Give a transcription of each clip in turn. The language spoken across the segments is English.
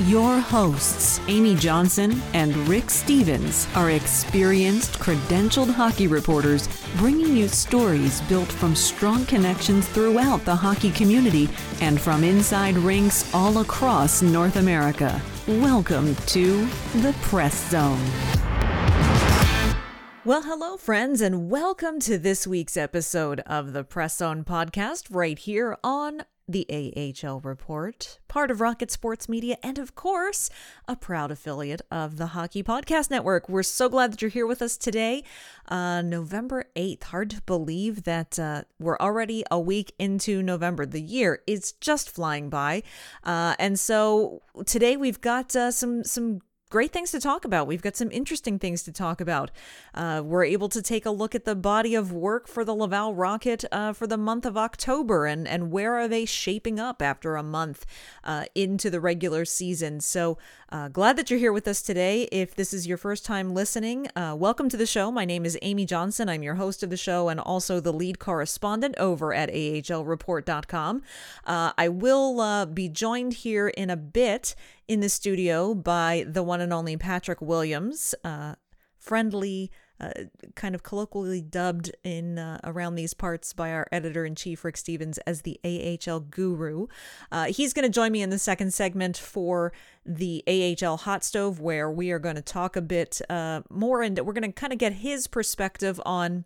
Your hosts, Amy Johnson and Rick Stephens, are experienced, credentialed hockey reporters bringing you stories built from strong connections throughout the hockey community and from inside rinks all across North America. Welcome to the Press Zone. Well, hello, friends, and welcome to this week's episode of the Press Zone podcast right here on the AHL Report, part of Rocket Sports Media, and of course, a proud affiliate of the Hockey Podcast Network. We're so glad that you're here with us today, uh, November 8th. Hard to believe that uh, we're already a week into November. The year is just flying by. Uh, and so today we've got uh, some, some great things to talk about. We've got some interesting things to talk about. Uh, we're able to take a look at the body of work for the Laval Rocket uh, for the month of October and, and where are they shaping up after a month uh, into the regular season. So uh, glad that you're here with us today. If this is your first time listening, uh, welcome to the show. My name is Amy Johnson. I'm your host of the show and also the lead correspondent over at ahlreport.com. Uh, I will be joined here in a bit in the studio by the one and only Patrick Williams, uh, friendly, uh, kind of colloquially dubbed in uh, around these parts by our editor in chief Rick Stephens as the AHL guru. Uh, he's going to join me in the second segment for the AHL hot stove, where we are going to talk a bit uh, more and we're going to kind of get his perspective on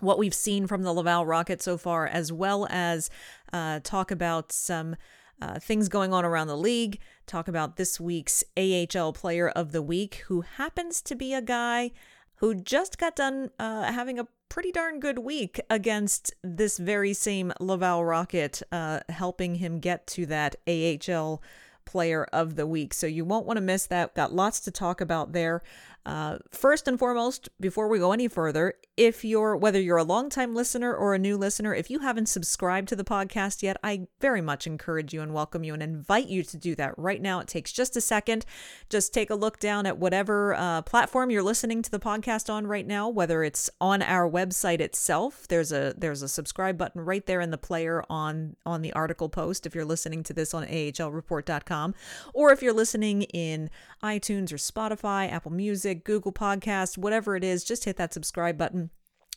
what we've seen from the Laval Rocket so far, as well as uh, talk about some uh, things going on around the league, talk about this week's AHL Player of the Week, who happens to be a guy who just got done uh, having a pretty darn good week against this very same Laval Rocket, uh, helping him get to that AHL Player of the Week. So you won't want to miss that. Got lots to talk about there. Uh, first and foremost, before we go any further, if you're whether you're a longtime listener or a new listener, if you haven't subscribed to the podcast yet, I very much encourage you and welcome you and invite you to do that right now. It takes just a second. Just take a look down at whatever uh, platform you're listening to the podcast on right now, whether it's on our website itself. There's a there's a subscribe button right there in the player on on the article post. If you're listening to this on ahlreport.com, or if you're listening in iTunes or Spotify, Apple Music Google Podcast, whatever it is, just hit that subscribe button.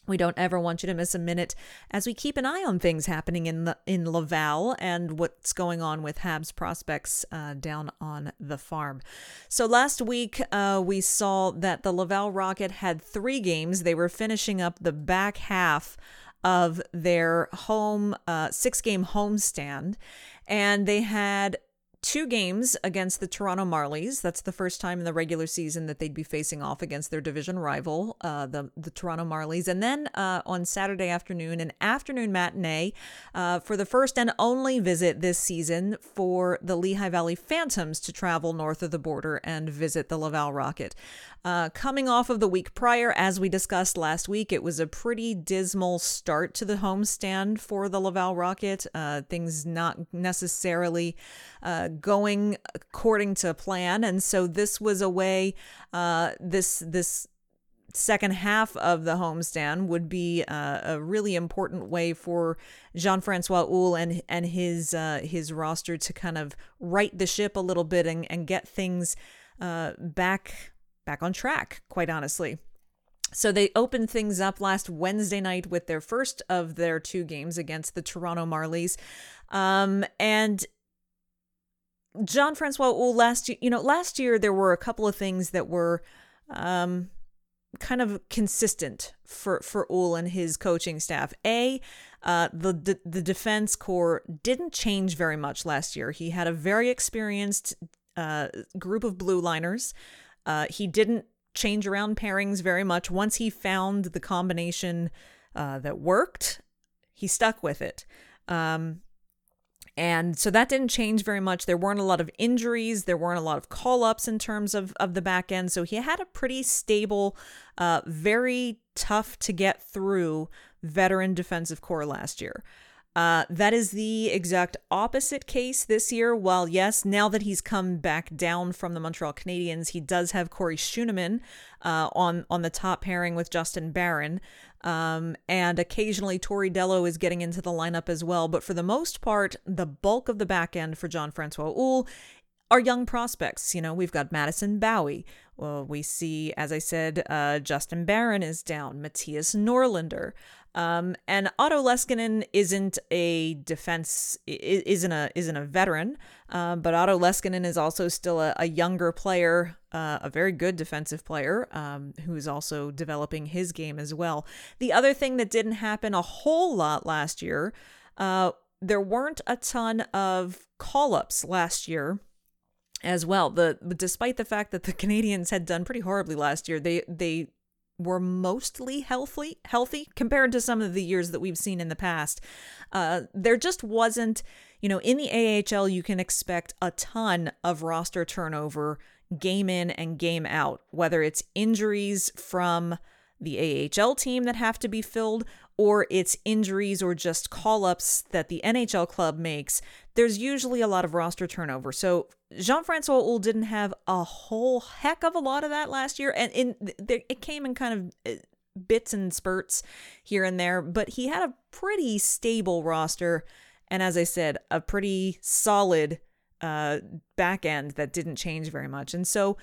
We don't ever want you to miss a minute as we keep an eye on things happening in the, in Laval and what's going on with Habs prospects uh, down on the farm. So last week uh, we saw that the Laval Rocket had three games. They were finishing up the back half of their home uh, six game homestand, and they had two games against the Toronto Marlies. That's the first time in the regular season that they'd be facing off against their division rival, uh, the the Toronto Marlies. And then uh, on Saturday afternoon, an afternoon matinee uh, for the first and only visit this season for the Lehigh Valley Phantoms to travel north of the border and visit the Laval Rocket. Uh, coming off of the week prior, as we discussed last week, it was a pretty dismal start to the homestand for the Laval Rocket. Uh, things not necessarily uh, going according to plan, and so this was a way. Uh, this this second half of the homestand would be uh, a really important way for Jean-Francois Houle and and his uh, his roster to kind of right the ship a little bit and, and get things uh, back back on track, quite honestly. So they opened things up last Wednesday night with their first of their two games against the Toronto Marlies. Um, and Jean-Francois Houle last year, you know, last year there were a couple of things that were um, kind of consistent for for Houle and his coaching staff. A, uh, the, the the defense core didn't change very much last year. He had a very experienced uh, group of blue liners. Uh, he didn't change around pairings very much. Once he found the combination uh, that worked, he stuck with it. Um, and so that didn't change very much. There weren't a lot of injuries. There weren't a lot of call ups in terms of, of the back end. So he had a pretty stable, uh, very tough to get through veteran defensive core last year. Uh, that is the exact opposite case this year. While, yes, now that he's come back down from the Montreal Canadiens, he does have Corey Schueneman uh, on, on the top pairing with Justin Barron. Um, and occasionally Tory Dello is getting into the lineup as well. But for the most part, the bulk of the back end for John Francois Houle are young prospects. You know, we've got Madison Bowey. Well, we see, as I said, uh, Justin Barron is down, Mattias Norlinder. Um, and Otto Leskinen isn't a defense isn't a isn't a veteran, uh, but Otto Leskinen is also still a, a younger player, uh, a very good defensive player um, who is also developing his game as well. The other thing that didn't happen a whole lot last year, uh, there weren't a ton of call ups last year as well. The despite the fact that the Canadiens had done pretty horribly last year, they they were mostly healthy healthy compared to some of the years that we've seen in the past. Uh, there just wasn't, you know, in the AHL you can expect a ton of roster turnover game in and game out, whether it's injuries from the AHL team that have to be filled or it's injuries or just call ups that the NHL club makes, there's usually a lot of roster turnover. So Jean Francois Houle didn't have a whole heck of a lot of that last year. And in, it came in kind of uh, bits and spurts here and there, but he had a pretty stable roster. And as I said, a pretty solid uh, back end that didn't change very much. And so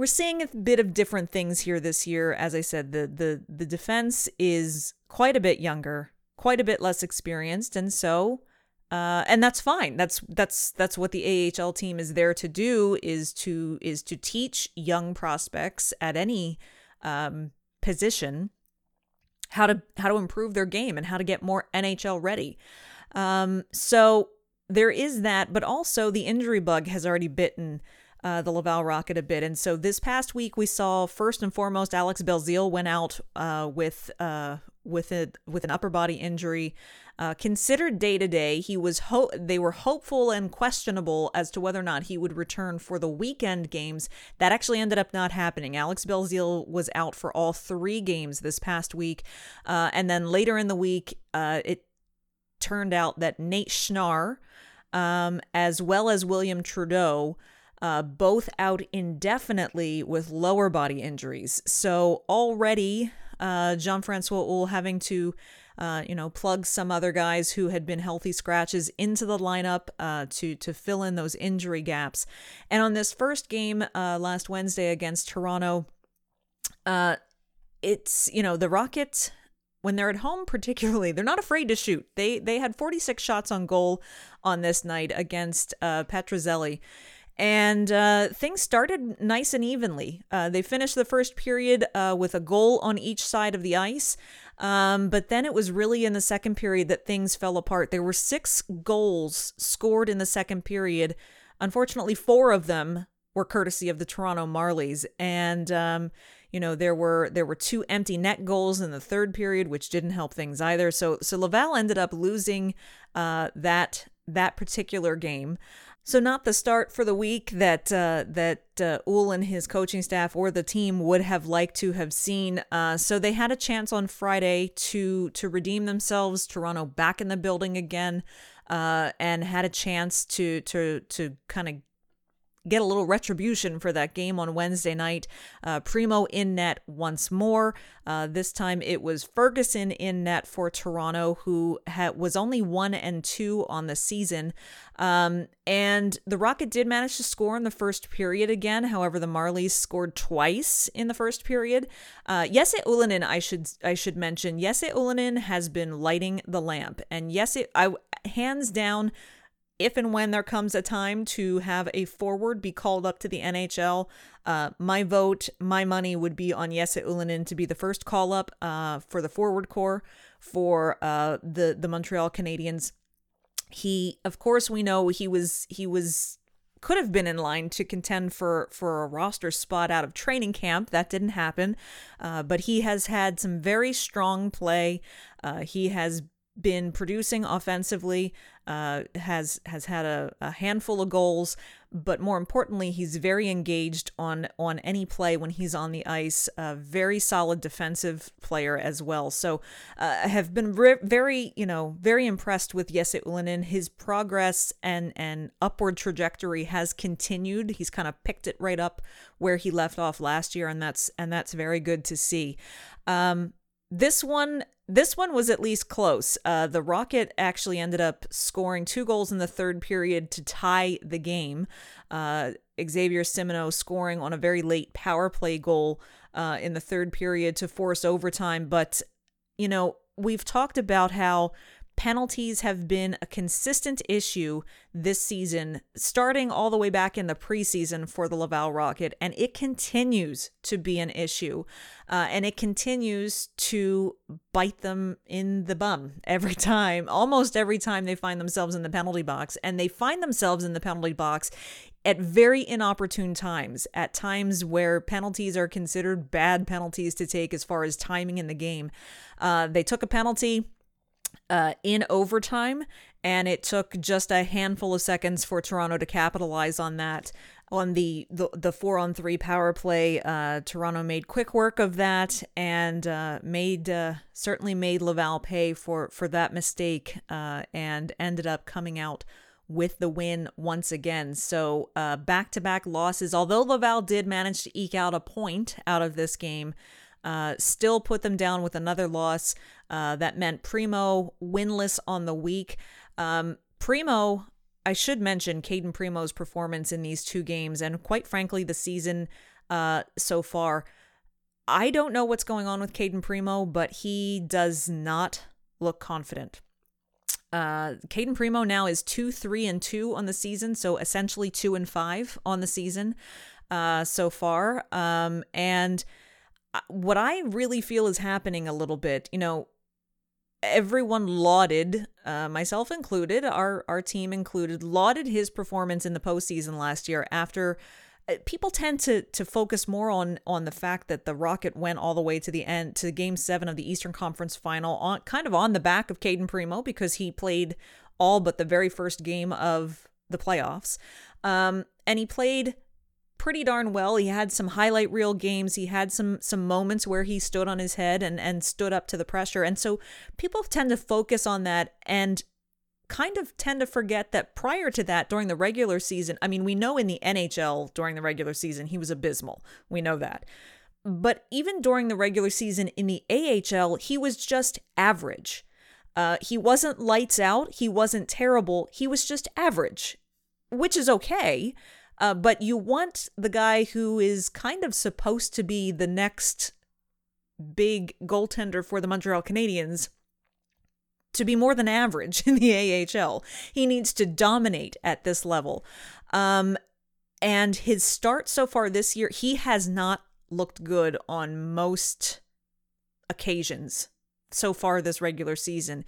we're seeing a bit of different things here this year. As I said, the the the defense is quite a bit younger, quite a bit less experienced, and so uh, and that's fine. That's that's that's what the AHL team is there to do is to is to teach young prospects at any um, position how to how to improve their game and how to get more NHL ready. Um, so there is that, but also the injury bug has already bitten uh, the Laval Rocket a bit. And so this past week, we saw first and foremost Alex Belzile went out uh, with uh, with a with an upper body injury. Uh, considered day to day, he was ho- they were hopeful and questionable as to whether or not he would return for the weekend games. That actually ended up not happening. Alex Belzile was out for all three games this past week, uh, and then later in the week, uh, it turned out that Nate Schnarr, um, as well as William Trudeau uh, both out indefinitely with lower body injuries. So already, uh, Jean Francois Houle having to, uh, you know, plug some other guys who had been healthy scratches into the lineup uh, to to fill in those injury gaps. And on this first game uh, last Wednesday against Toronto, uh, it's you know the Rockets when they're at home particularly they're not afraid to shoot they they had 46 shots on goal on this night against uh Petruzzelli and uh, things started nice and evenly. Uh, they finished the first period uh, with a goal on each side of the ice. Um, but then it was really in the second period that things fell apart. There were six goals scored in the second period. Unfortunately, four of them were courtesy of the Toronto Marlies. And, um, you know, there were there were two empty net goals in the third period, which didn't help things either. So so Laval ended up losing uh, that that particular game. So not the start for the week that uh, that uh, Houle and his coaching staff or the team would have liked to have seen. Uh, so they had a chance on Friday to to redeem themselves. Toronto back in the building again, uh, and had a chance to to to kind of get a little retribution for that game on Wednesday night. Uh, Primeau in net once more. Uh, this time it was Ferguson in net for Toronto, who ha- was only one and two on the season. Um, and the Rocket did manage to score in the first period again. However, the Marlies scored twice in the first period. Uh, Jesse Ylönen, I should I should mention, Jesse Ylönen has been lighting the lamp, and it I hands down if and when there comes a time to have a forward be called up to the NHL, uh, my vote, my money would be on Jesse Ylönen to be the first call up uh, for the forward core for uh, the the Montreal Canadiens. He, of course, we know he was he was could have been in line to contend for for a roster spot out of training camp. That didn't happen, uh, but he has had some very strong play. Uh, he has been producing offensively, uh, has has had a, a, handful of goals, but more importantly, he's very engaged on on any play when he's on the ice. A very solid defensive player as well. So uh, have been re- very you know very impressed with Jesse Ylönen. His progress and and upward trajectory has continued. He's kind of picked it right up where he left off last year, and that's and that's very good to see. Um, this one this one was at least close. Uh, the Rocket actually ended up scoring two goals in the third period to tie the game. Uh, Xavier Simoneau scoring on a very late power play goal uh, in the third period to force overtime. But, you know, we've talked about how penalties have been a consistent issue this season, starting all the way back in the preseason for the Laval Rocket, and it continues to be an issue. Uh, and it continues to bite them in the bum every time, almost every time they find themselves in the penalty box. And they find themselves in the penalty box at very inopportune times, at times where penalties are considered bad penalties to take as far as timing in the game. Uh, they took a penalty uh, in overtime, and it took just a handful of seconds for Toronto to capitalize on that. On the the, the four on three power play, uh, Toronto made quick work of that and uh, made uh, certainly made Laval pay for for that mistake uh, and ended up coming out with the win once again. So back to back losses. Although Laval did manage to eke out a point out of this game, uh, still put them down with another loss. Uh, that meant Primeau winless on the week. Um, Primeau, I should mention Cayden Primeau's performance in these two games, and quite frankly, the season uh, so far. I don't know what's going on with Cayden Primeau, but he does not look confident. Uh, Cayden Primeau now is two, three, and two on the season, so essentially two and five on the season uh, so far. Um, and what I really feel is happening a little bit, you know, everyone lauded, uh, myself included, our our team included, lauded his performance in the postseason last year. After uh, people tend to to focus more on on the fact that the Rocket went all the way to the end to Game Seven of the Eastern Conference Final on kind of on the back of Cayden Primeau because he played all but the very first game of the playoffs, um, and he played pretty darn well. He had some highlight reel games. He had some some moments where he stood on his head and and stood up to the pressure. And so people tend to focus on that and kind of tend to forget that prior to that during the regular season, I mean, we know in the NHL during the regular season he was abysmal. We know that. But even during the regular season in the AHL, he was just average. Uh, he wasn't lights out. He wasn't terrible. He was just average, which is okay. Uh, but you want the guy who is kind of supposed to be the next big goaltender for the Montreal Canadiens to be more than average in the AHL. He needs to dominate at this level. Um, and his start so far this year, he has not looked good on most occasions so far this regular season.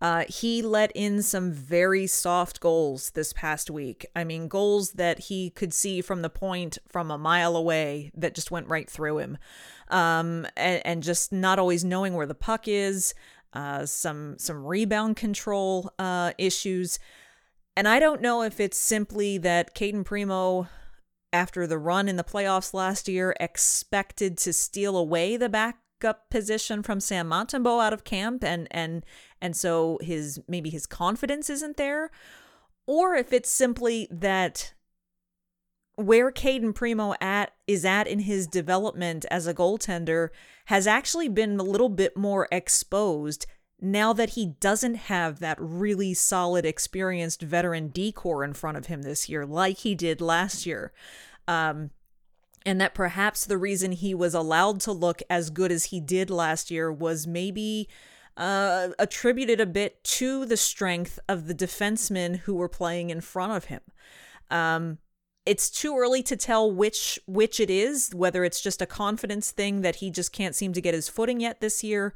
Uh, he let in some very soft goals this past week. I mean, goals that he could see from the point from a mile away that just went right through him. Um, and, and just not always knowing where the puck is, uh, some some rebound control uh, issues. And I don't know if it's simply that Cayden Primeau after the run in the playoffs last year expected to steal away the back backup position from Sam Montembeault out of camp and and and so his maybe his confidence isn't there or if it's simply that where Cayden Primeau at is at in his development as a goaltender has actually been a little bit more exposed now that he doesn't have that really solid experienced veteran decor in front of him this year like he did last year. Um, and that perhaps the reason he was allowed to look as good as he did last year was maybe uh, attributed a bit to the strength of the defensemen who were playing in front of him. Um, it's too early to tell which which it is, whether it's just a confidence thing that he just can't seem to get his footing yet this year,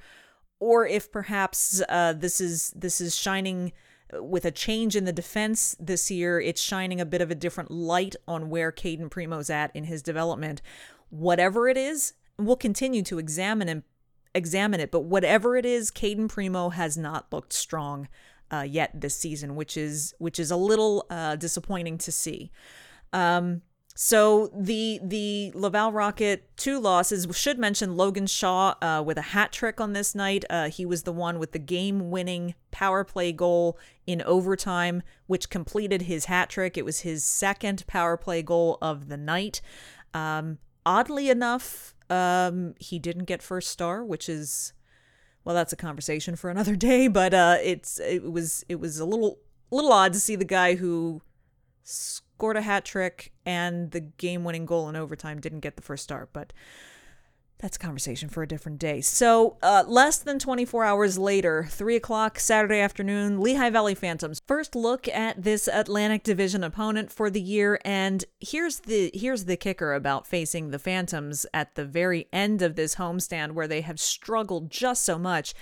or if perhaps uh, this is this is shining with a change in the defense this year. It's shining a bit of a different light on where Cayden Primeau's at in his development. Whatever it is, we'll continue to examine and examine it. But whatever it is, Cayden Primeau has not looked strong uh, yet this season, which is which is a little uh, disappointing to see. Um, so the the Laval Rocket two losses should mention Logan Shaw uh, with a hat trick on this night. Uh, he was the one with the game winning power play goal in overtime, which completed his hat trick. It was his second power play goal of the night. Um, oddly enough, um, he didn't get first star, which is well, that's a conversation for another day. But uh, it's it was it was a little little odd to see the guy who scored a hat trick and the game winning goal in overtime didn't get the first start, but that's a conversation for a different day. So, uh, less than 24 hours later, 3 o'clock Saturday afternoon, Lehigh Valley Phantoms. First look at this Atlantic Division opponent for the year, and here's the here's the kicker about facing the Phantoms at the very end of this homestand where they have struggled just so much.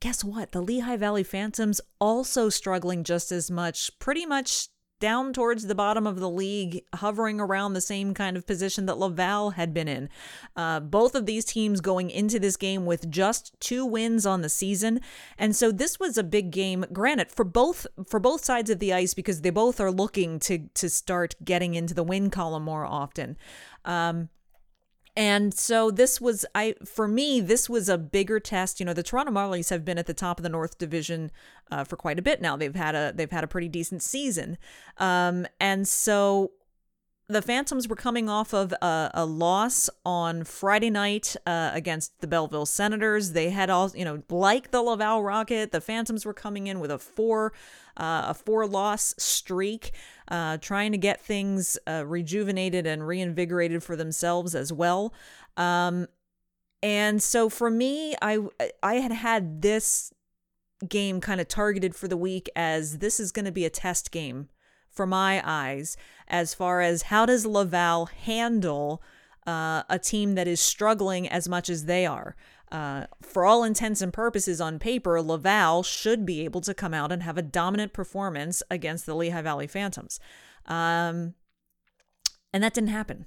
Guess what? The Lehigh Valley Phantoms also struggling just as much, pretty much down towards the bottom of the league, hovering around the same kind of position that Laval had been in. Uh, both of these teams going into this game with just two wins on the season, and so this was a big game. Granted, for both for both sides of the ice because they both are looking to to start getting into the win column more often. Um, and so this was I for me this was a bigger test. You know, the Toronto Marlies have been at the top of the North Division uh, for quite a bit now. They've had a they've had a pretty decent season, um, and so the Phantoms were coming off of a, a loss on Friday night uh, against the Belleville Senators. They had all, you know, like the Laval Rocket, the Phantoms were coming in with a four, uh, a four loss streak, uh, trying to get things uh, rejuvenated and reinvigorated for themselves as well. Um, and so for me, I I had had this game kind of targeted for the week as this is going to be a test game for my eyes as far as how does Laval handle uh, a team that is struggling as much as they are. Uh, for all intents and purposes, on paper, Laval should be able to come out and have a dominant performance against the Lehigh Valley Phantoms. Um, and that didn't happen,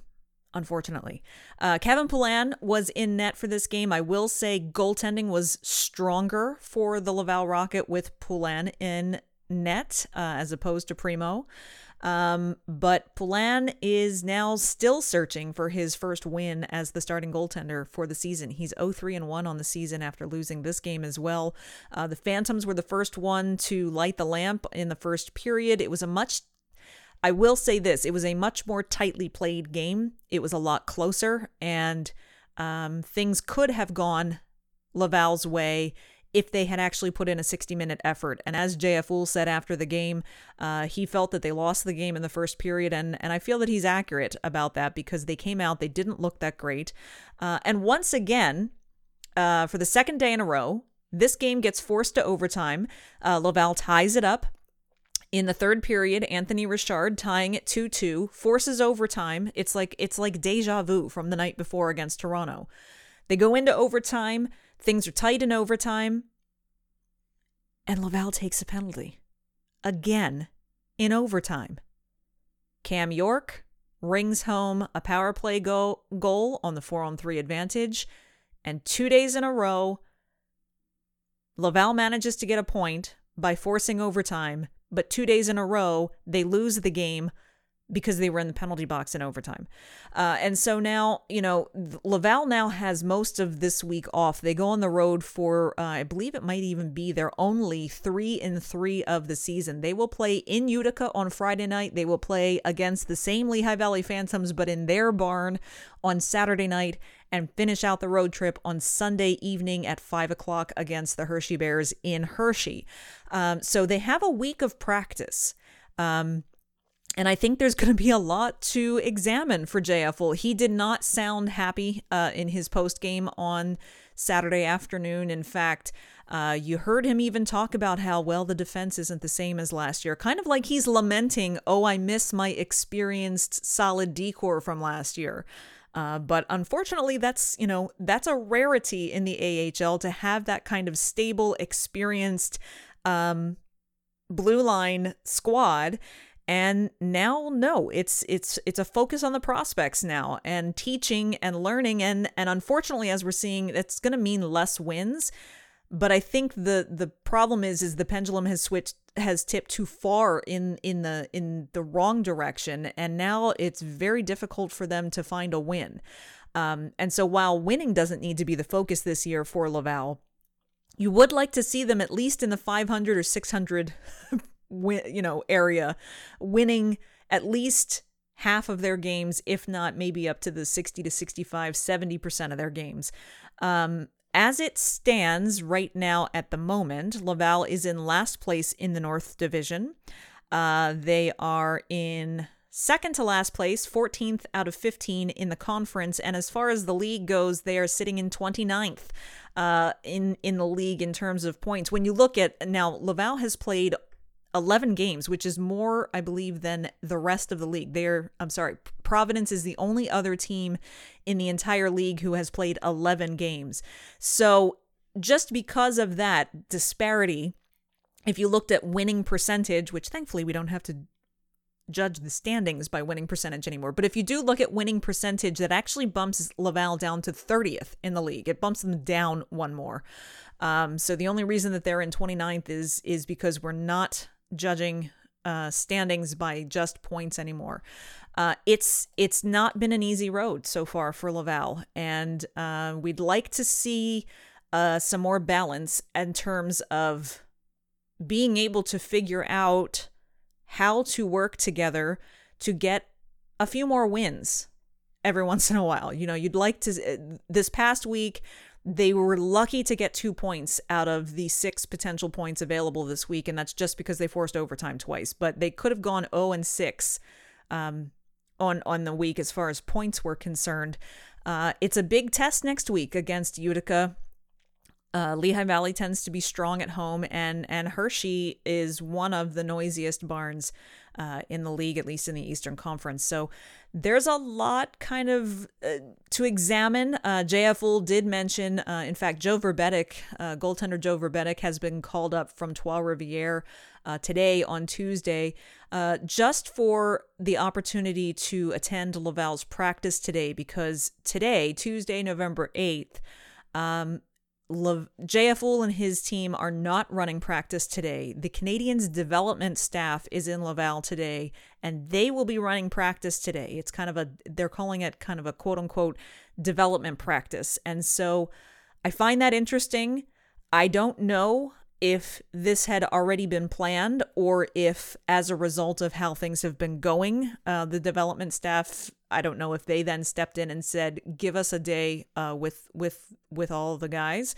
unfortunately. Uh, Kevin Poulin was in net for this game. I will say goaltending was stronger for the Laval Rocket with Poulin in net uh, as opposed to Primeau. Um, but Poulin is now still searching for his first win as the starting goaltender for the season. He's 0-3 and 1 on the season after losing this game as well. Uh, the Phantoms were the first one to light the lamp in the first period. It was a much I will say this, it was a much more tightly played game. It was a lot closer and um, things could have gone Laval's way if they had actually put in a 60 minute effort. And as JF Houle said after the game, uh, he felt that they lost the game in the first period. And, and I feel that he's accurate about that because they came out, they didn't look that great. Uh, and once again, uh, for the second day in a row, this game gets forced to overtime. Uh, Laval ties it up. In the third period, Anthony Richard tying it 2-2 forces overtime. It's like it's like deja vu from the night before against Toronto. They go into overtime. Things are tight in overtime. And Laval takes a penalty. Again, in overtime. Cam York rings home a power play go- goal on the 4 on 3 advantage. And two days in a row, Laval manages to get a point by forcing overtime. But two days in a row, they lose the game because they were in the penalty box in overtime. Uh, and so now, you know, Laval now has most of this week off. They go on the road for, uh, I believe it might even be their only three in three of the season. They will play in Utica on Friday night. They will play against the same Lehigh Valley Phantoms, but in their barn on Saturday night and finish out the road trip on Sunday evening at 5 o'clock against the Hershey Bears in Hershey. Um, so they have a week of practice. Um, and I think there's going to be a lot to examine for JF Houle. He did not sound happy uh, in his post game on Saturday afternoon. In fact, Uh, you heard him even talk about how well the defense isn't the same as last year, kind of like he's lamenting, "Oh, I miss my experienced, solid decor from last year." Uh, but unfortunately, that's you know that's a rarity in the AHL to have that kind of stable, experienced um, blue line squad. And now, no, it's it's it's a focus on the prospects now, and teaching and learning, and and unfortunately, as we're seeing, it's going to mean less wins. But I think the the problem is is the pendulum has switched has tipped too far in in the in the wrong direction and now it's very difficult for them to find a win. Um, and so while winning doesn't need to be the focus this year for Laval, you would like to see them at least in the 500 or 600 win, you know area winning at least half of their games if not maybe up to the 60 to 65 70% of their games um, as it stands right now at the moment, Laval is in last place in the North Division. Uh, they are in second to last place, 14th out of 15 in the conference. And as far as the league goes, they are sitting in 29th uh, in, in the league in terms of points. When you look at now, Laval has played 11 games, which is more, I believe, than the rest of the league. They're, I'm sorry, Providence is the only other team in the entire league who has played 11 games. So, just because of that disparity, if you looked at winning percentage, which thankfully we don't have to judge the standings by winning percentage anymore. But if you do look at winning percentage, that actually bumps Laval down to 30th in the league. It bumps them down one more. Um, so the only reason that they're in 29th is is because we're not judging uh, standings by just points anymore. Uh, it's it's not been an easy road so far for Laval, and uh, we'd like to see uh, some more balance in terms of being able to figure out how to work together to get a few more wins every once in a while. You know, you'd like to. This past week, they were lucky to get two points out of the six potential points available this week, and that's just because they forced overtime twice. But they could have gone 0 and 6 um, on on the week as far as points were concerned. Uh, it's a big test next week against Utica. Uh, Lehigh Valley tends to be strong at home, and and Hershey is one of the noisiest barns uh, in the league, at least in the Eastern Conference. So there's a lot kind of uh, to examine. Uh, JF Houle did mention, uh, in fact, Joe Vrbetic, uh, goaltender Joe Vrbetic, has been called up from Trois Rivières uh, today on Tuesday, just for the opportunity to attend Laval's practice today, because today, Tuesday, November 8th, um, Le- JF Houle and his team are not running practice today. The Canadiens development staff is in Laval today, and they will be running practice today. It's kind of a, they're calling it kind of a quote unquote development practice. And so I find that interesting. I don't know if this had already been planned or if, as a result of how things have been going, uh, the development staff, I don't know if they then stepped in and said, "Give us a day uh, with with with all the guys."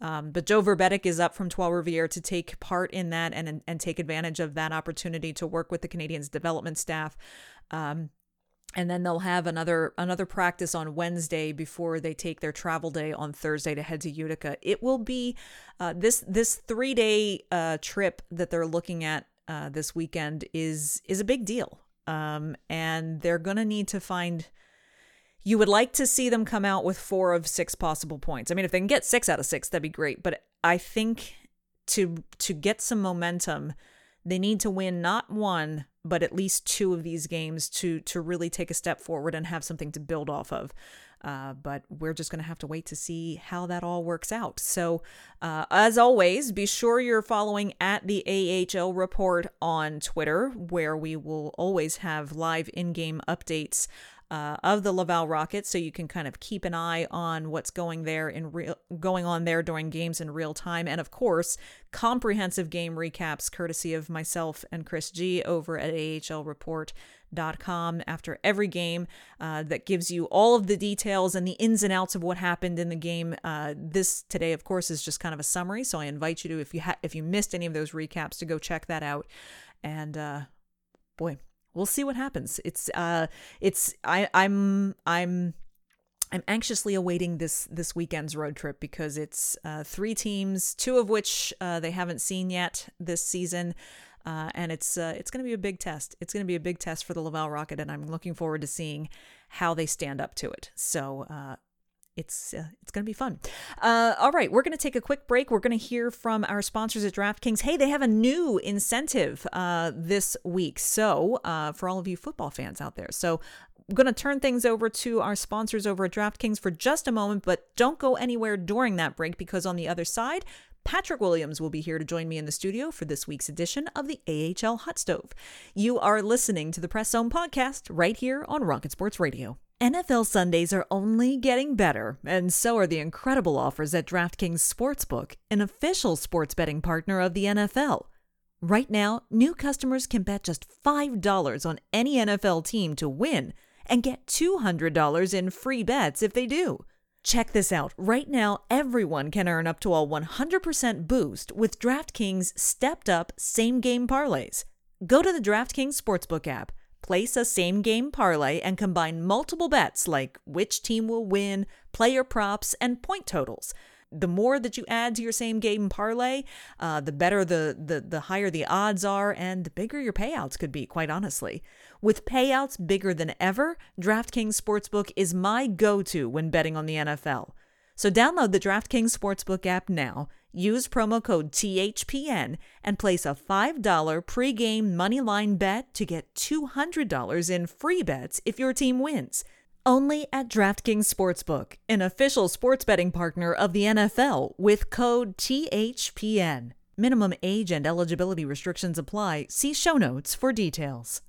Um, but Joe Vrbetic is up from Trois Rivières to take part in that and and take advantage of that opportunity to work with the Canadiens development staff. Um, and then they'll have another another practice on Wednesday before they take their travel day on Thursday to head to Utica. It will be uh, this this three day uh, trip that they're looking at uh, this weekend is is a big deal, um, and they're gonna need to find. You would like to see them come out with four of six possible points. I mean, if they can get six out of six, that'd be great. But I think to to get some momentum, they need to win not one but at least two of these games to to really take a step forward and have something to build off of. Uh, but we're just going to have to wait to see how that all works out. So, uh, as always, be sure you're following at the AHL Report on Twitter, where we will always have live in game updates uh, of the Laval Rockets, so you can kind of keep an eye on what's going there in real going on there during games in real time, and of course, comprehensive game recaps courtesy of myself and Chris G over at AHLReport.com after every game uh, that gives you all of the details and the ins and outs of what happened in the game. Uh, this today, of course, is just kind of a summary, so I invite you to if you ha- if you missed any of those recaps to go check that out. And uh, boy, we'll see what happens. It's uh it's I I'm I'm I'm anxiously awaiting this this weekend's road trip because it's uh, three teams, two of which uh, they haven't seen yet this season, uh, and it's uh, it's going to be a big test. It's going to be a big test for the Laval Rocket, and I'm looking forward to seeing how they stand up to it. So uh, it's uh, it's going to be fun. Uh, all right, we're going to take a quick break. We're going to hear from our sponsors at DraftKings. Hey, they have a new incentive uh, this week. So uh, for all of you football fans out there, so I'm going to turn things over to our sponsors over at DraftKings for just a moment, but don't go anywhere during that break because on the other side, Patrick Williams will be here to join me in the studio for this week's edition of the AHL Hot Stove. You are listening to the Press Zone podcast right here on Rocket Sports Radio. NFL Sundays are only getting better, and so are the incredible offers at DraftKings Sportsbook, an official sports betting partner of the NFL. Right now, new customers can bet just $5 on any NFL team to win and get $200 in free bets if they do. Check this out. Right now, everyone can earn up to a 100% boost with DraftKings stepped up same game parlays. Go to the DraftKings Sportsbook app, place a same game parlay, and combine multiple bets like which team will win, player props, and point totals the more that you add to your same game parlay, uh, the better the, the the higher the odds are, and the bigger your payouts could be. Quite honestly, with payouts bigger than ever, DraftKings Sportsbook is my go-to when betting on the NFL. So download the DraftKings Sportsbook app now. Use promo code THPN and place a $5 pregame moneyline bet to get $200 in free bets if your team wins. Only at DraftKings Sportsbook, an official sports betting partner of the NFL with code THPN. Minimum age and eligibility restrictions apply. See show notes for details.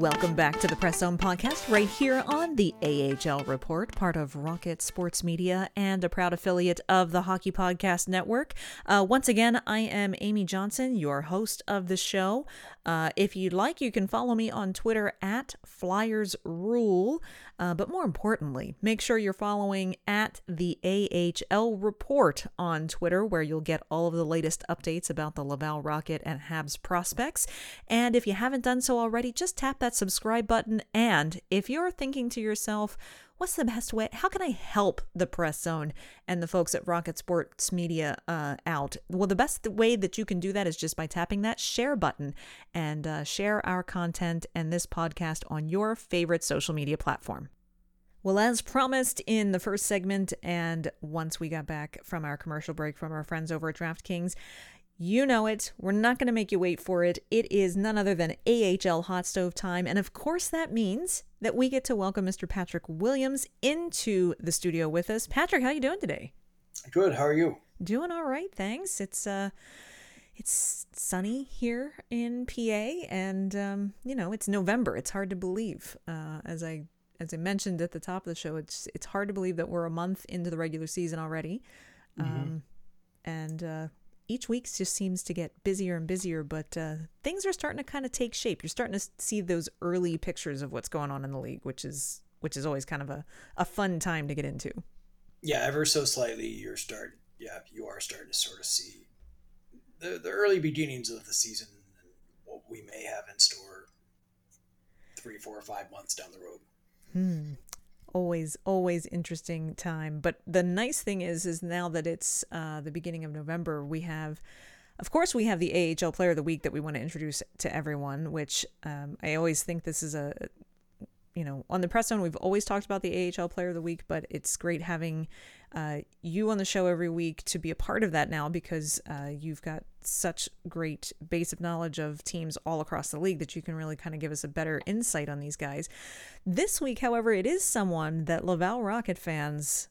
Welcome back to the Press Zone podcast right here on the AHL Report, part of Rocket Sports Media and a proud affiliate of the Hockey Podcast Network. Uh, once again, I am Amy Johnson, your host of the show. Uh, if you'd like, you can follow me on Twitter at Flyers Rule. Uh, but more importantly, make sure you're following at the AHL Report on Twitter, where you'll get all of the latest updates about the Laval Rocket and Habs prospects. And if you haven't done so already, just tap that subscribe button. And if you're thinking to yourself, what's the best way? How can I help the press zone and the folks at Rocket Sports Media uh, out? Well, the best way that you can do that is just by tapping that share button and uh, share our content and this podcast on your favorite social media platform. Well, as promised in the first segment, and once we got back from our commercial break from our friends over at DraftKings, you know it. We're not going to make you wait for it. It is none other than AHL Hot Stove time. And of course, that means that we get to welcome Mr. Patrick Williams into the studio with us. Patrick, how you doing today? Good. How are you? Doing all right, thanks. It's uh it's sunny here in PA and um, you know, it's November. It's hard to believe. Uh, as I as I mentioned at the top of the show, it's it's hard to believe that we're a month into the regular season already. Mm-hmm. Um, and uh, each week just seems to get busier and busier, but uh, things are starting to kind of take shape. You're starting to see those early pictures of what's going on in the league, which is which is always kind of a, a fun time to get into. Yeah, ever so slightly, you're start. Yeah, you are starting to sort of see the the early beginnings of the season and what we may have in store three, four, or five months down the road. Hmm always always interesting time. But the nice thing is is now that it's uh, the beginning of november we have of course we have the ahl player of the week that we want to introduce to everyone which um, i always think this is a you know on the press zone we've always talked about the ahl player of the week but it's great having uh, you on the show every week to be a part of that now because uh, you've got such great base of knowledge of teams all across the league that you can really kind of give us a better insight on these guys. This week, however, it is someone that Laval Rocket fans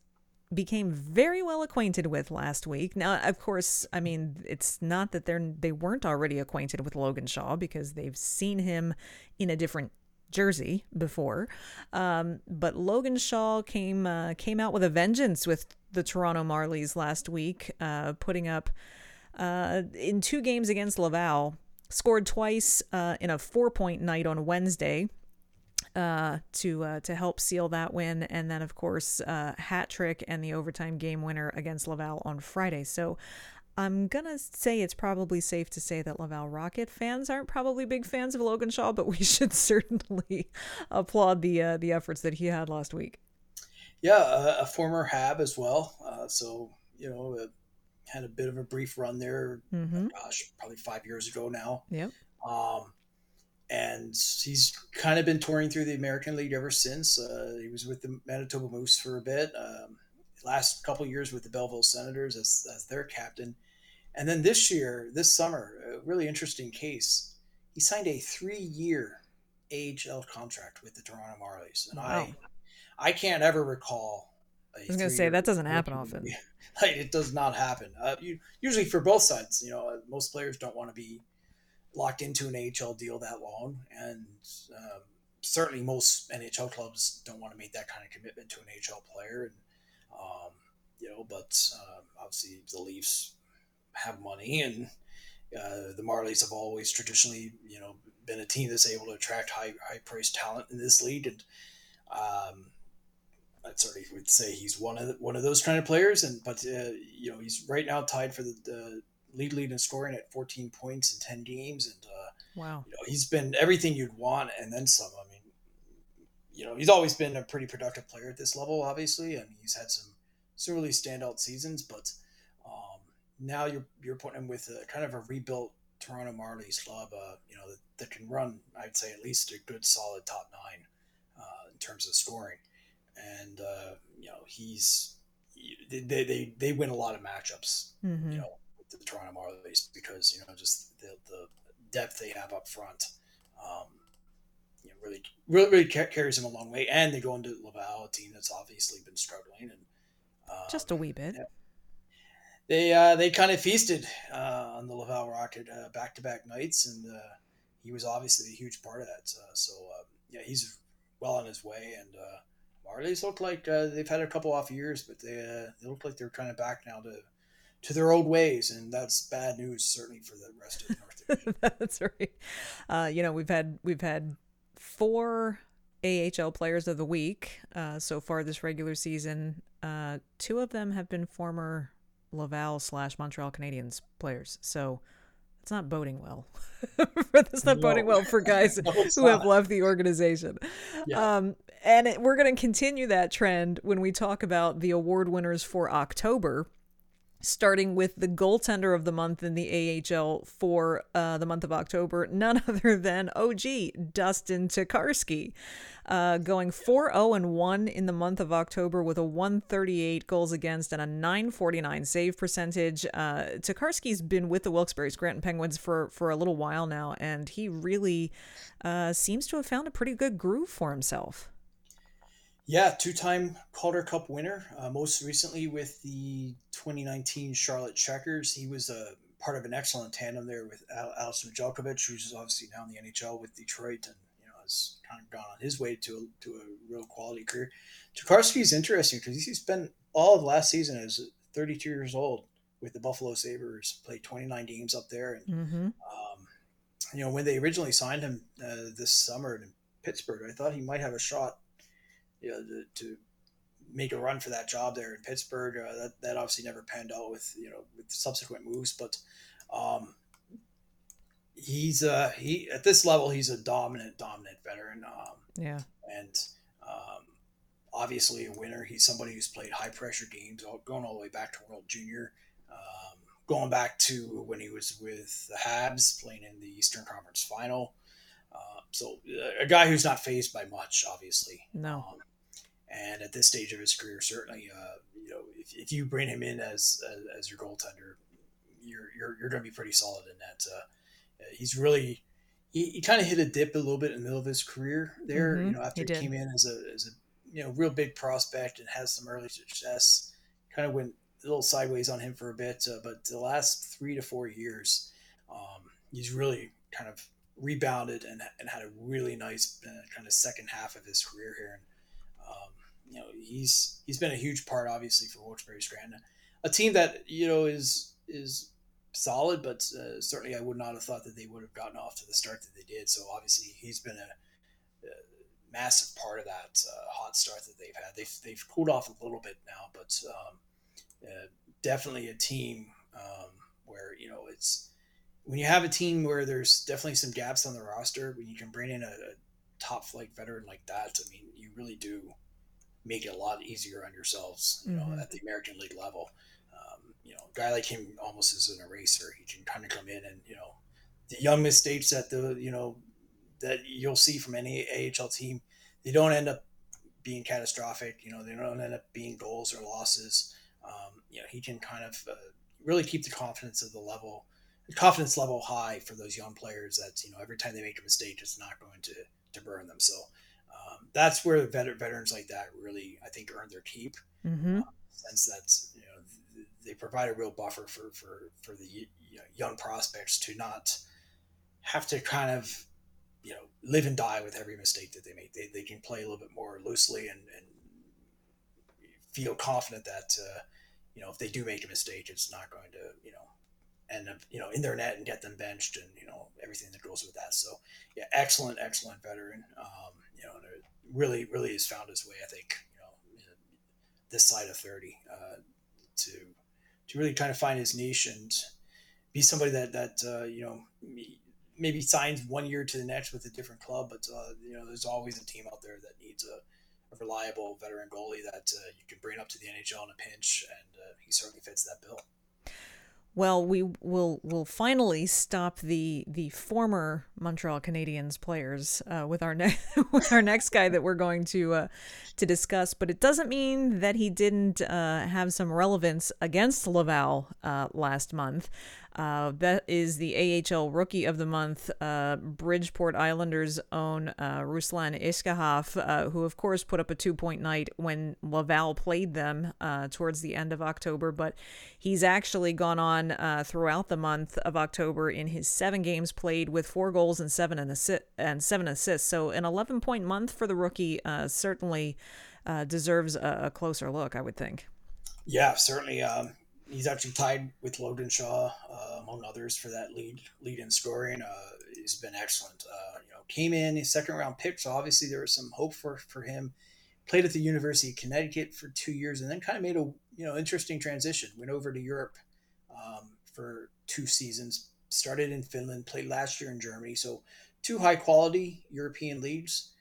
became very well acquainted with last week. Now, of course, I mean, it's not that they're they weren't already acquainted with Logan Shaw because they've seen him in a different jersey before. Um, but Logan Shaw came uh, came out with a vengeance with the Toronto Marlies last week, uh, putting up uh, in two games against Laval. Scored twice uh, in a four point night on Wednesday. uh, to uh, to help seal that win, and then of course hat trick and the overtime game winner against Laval on Friday. So. I'm gonna say it's probably safe to say that Laval Rocket fans aren't probably big fans of Logan Shaw, but we should certainly applaud the uh, the efforts that he had last week. Yeah, a former Hab as well. Uh, so you know, uh, had a bit of a brief run there. Mm-hmm. Gosh, probably five years ago now. Yep. Um, and he's kind of been touring through the American League ever since. Uh, he was with the Manitoba Moose for a bit. Um, last couple years with the Belleville Senators as, as their captain, and then this year, this summer, a really interesting case. He signed a three-year AHL contract with the Toronto Marlies, and wow. I, I can't ever recall. I was going to say that doesn't happen often. Like, it does not happen. Uh, you, usually for both sides, you know, most players don't want to be locked into an AHL deal that long, and um, certainly most NHL clubs don't want to make that kind of commitment to an AHL player. And um, you know, but um, obviously the Leafs have money, and uh, the Marlies have always traditionally, you know, been a team that's able to attract high high priced talent in this league, and um, I'd certainly would say he's one of the, one of those kind of players. And but uh, you know, he's right now tied for the, the lead lead in scoring at 14 points in 10 games and uh, wow you know, he's been everything you'd want and then some i mean you know he's always been a pretty productive player at this level obviously and he's had some some really standout seasons but now you're you're putting him with a kind of a rebuilt toronto marlies club uh, you know that, that, can run i'd say at least a good solid top nine uh, in terms of scoring and uh, you know he's they, they they win a lot of matchups mm-hmm. you know with the Toronto Marlies because you know just the, the depth they have up front. Um, you know, really, really, really carries them a long way. And they go into Laval, a team that's obviously been struggling, and um, just a wee bit. Yeah. They uh, they kind of feasted uh, on the Laval Rocket back to back nights, and uh, he was obviously a huge part of that. Uh, so um, yeah, he's well on his way, and uh, Marlies look like they've had a couple off years, but they they look like they're kind of back now to to their old ways, and that's bad news certainly for the rest of the North Division. that's right. You know, we've had we've had four AHL players of the week uh, so far this regular season. Uh, two of them have been former Laval slash Montreal Canadiens players, so it's not boding well. That's not no. boding well for guys no, who have left the organization. Yeah. Um, and it, we're going to continue that trend when we talk about the award winners for October starting with the goaltender of the month in the AHL for uh, the month of October, none other than OG Dustin Tokarski, uh, going 4 0 and 1 in the month of October with a 138 goals against and a 949 save percentage. Uh, Tokarski's been with the Wilkes-Barre Scranton Penguins for, for a little while now, and he really uh, seems to have found a pretty good groove for himself. Yeah, two-time Calder Cup winner. Uh, most recently with the 2019 Charlotte Checkers, he was a part of an excellent tandem there with Al- Alison Nedeljkovic, who's obviously now in the NHL with Detroit, and you know has kind of gone on his way to a, to a real quality career. Tokarski is interesting because he's spent all of last season as 32 years old with the Buffalo Sabres, played 29 games up there, and mm-hmm. um, you know when they originally signed him uh, this summer in Pittsburgh, I thought he might have a shot you know, to, to make a run for that job there in Pittsburgh. Uh, that that obviously never panned out with you know with subsequent moves, but um, he's uh he at this level he's a dominant dominant veteran. Um, yeah, and um, obviously a winner. He's somebody who's played high pressure games, going all the way back to World Junior. Um, going back to when he was with the Habs, playing in the Eastern Conference Final. Uh, so a guy who's not phased by much, obviously. No. Um, and at this stage of his career, certainly, uh, you know, if, if you bring him in as as, as your goaltender, you're you're, you're going to be pretty solid in that. Uh, he's really he, he kind of hit a dip a little bit in the middle of his career there. Mm-hmm. You know, after he, he came in as a as a you know real big prospect and has some early success, kind of went a little sideways on him for a bit. Uh, but the last three to four years, um, he's really kind of rebounded and, and had a really nice uh, kind of second half of his career here. And you know he's he's been a huge part, obviously, for Wilkes-Barre Scranton, a team that you know is is solid, but uh, certainly I would not have thought that they would have gotten off to the start that they did. So obviously he's been a, uh, massive part of that uh, hot start that they've had. They've, they've cooled off a little bit now, but um, uh, definitely a team um, where, you know, it's when you have a team where there's definitely some gaps on the roster, when you can bring in a, a top flight veteran like that, I mean, you really do make it a lot easier on yourselves, you mm-hmm. know, at the American League level. Um, you know, a guy like him almost is an eraser. He can kind of come in and, you know, the young mistakes that the, you know, that you'll see from any AHL team, they don't end up being catastrophic. You know, they don't end up being goals or losses. Um, you know, he can kind of uh, really keep the confidence of the level, the confidence level high for those young players. That you know, every time they make a mistake, it's not going to to burn them. So um, that's where vet- veterans like that really, I think, earn their keep. Mm-hmm. Uh, sense that you know they provide a real buffer for for for the you know, young prospects to not have to kind of you know live and die with every mistake that they make. They, they can play a little bit more loosely and, and feel confident that uh, you know if they do make a mistake, it's not going to you know end up you know in their net and get them benched and you know everything that goes with that. So yeah, excellent, excellent veteran. Um, really, really has found his way. I think you know this side of thirty uh, to to really kind of find his niche and be somebody that that uh, you know maybe signs one year to the next with a different club, but uh, you know, there's always a team out there that needs a, a reliable veteran goalie that uh, you can bring up to the NHL in a pinch, and uh, he certainly fits that bill. Well, we will will finally stop the the former Montreal Canadiens players uh, with our next with our next guy that we're going to uh, to discuss. But it doesn't mean that he didn't uh, have some relevance against Laval uh, last month. Uh, that is the AHL Rookie of the Month, uh, Bridgeport Islanders' own uh, Ruslan Iskhakov, uh, who of course put up a two-point night when Laval played them uh, towards the end of October. But he's actually gone on uh, throughout the month of October in his seven games played with four goals and seven and, assi- and seven assists. So an 11-point month for the rookie certainly deserves a, a, closer look, I would think. Yeah, certainly. Um he's actually tied with Logan Shaw, uh, among others, for that lead lead in scoring. Uh, he's been excellent. Uh, you know, came in his second round pick, so obviously there was some hope for for him. Played at the University of Connecticut for two years, and then kind of made a you know interesting transition. Went over to Europe um, for two seasons. Started in Finland, played last year in Germany. So two high quality European leagues.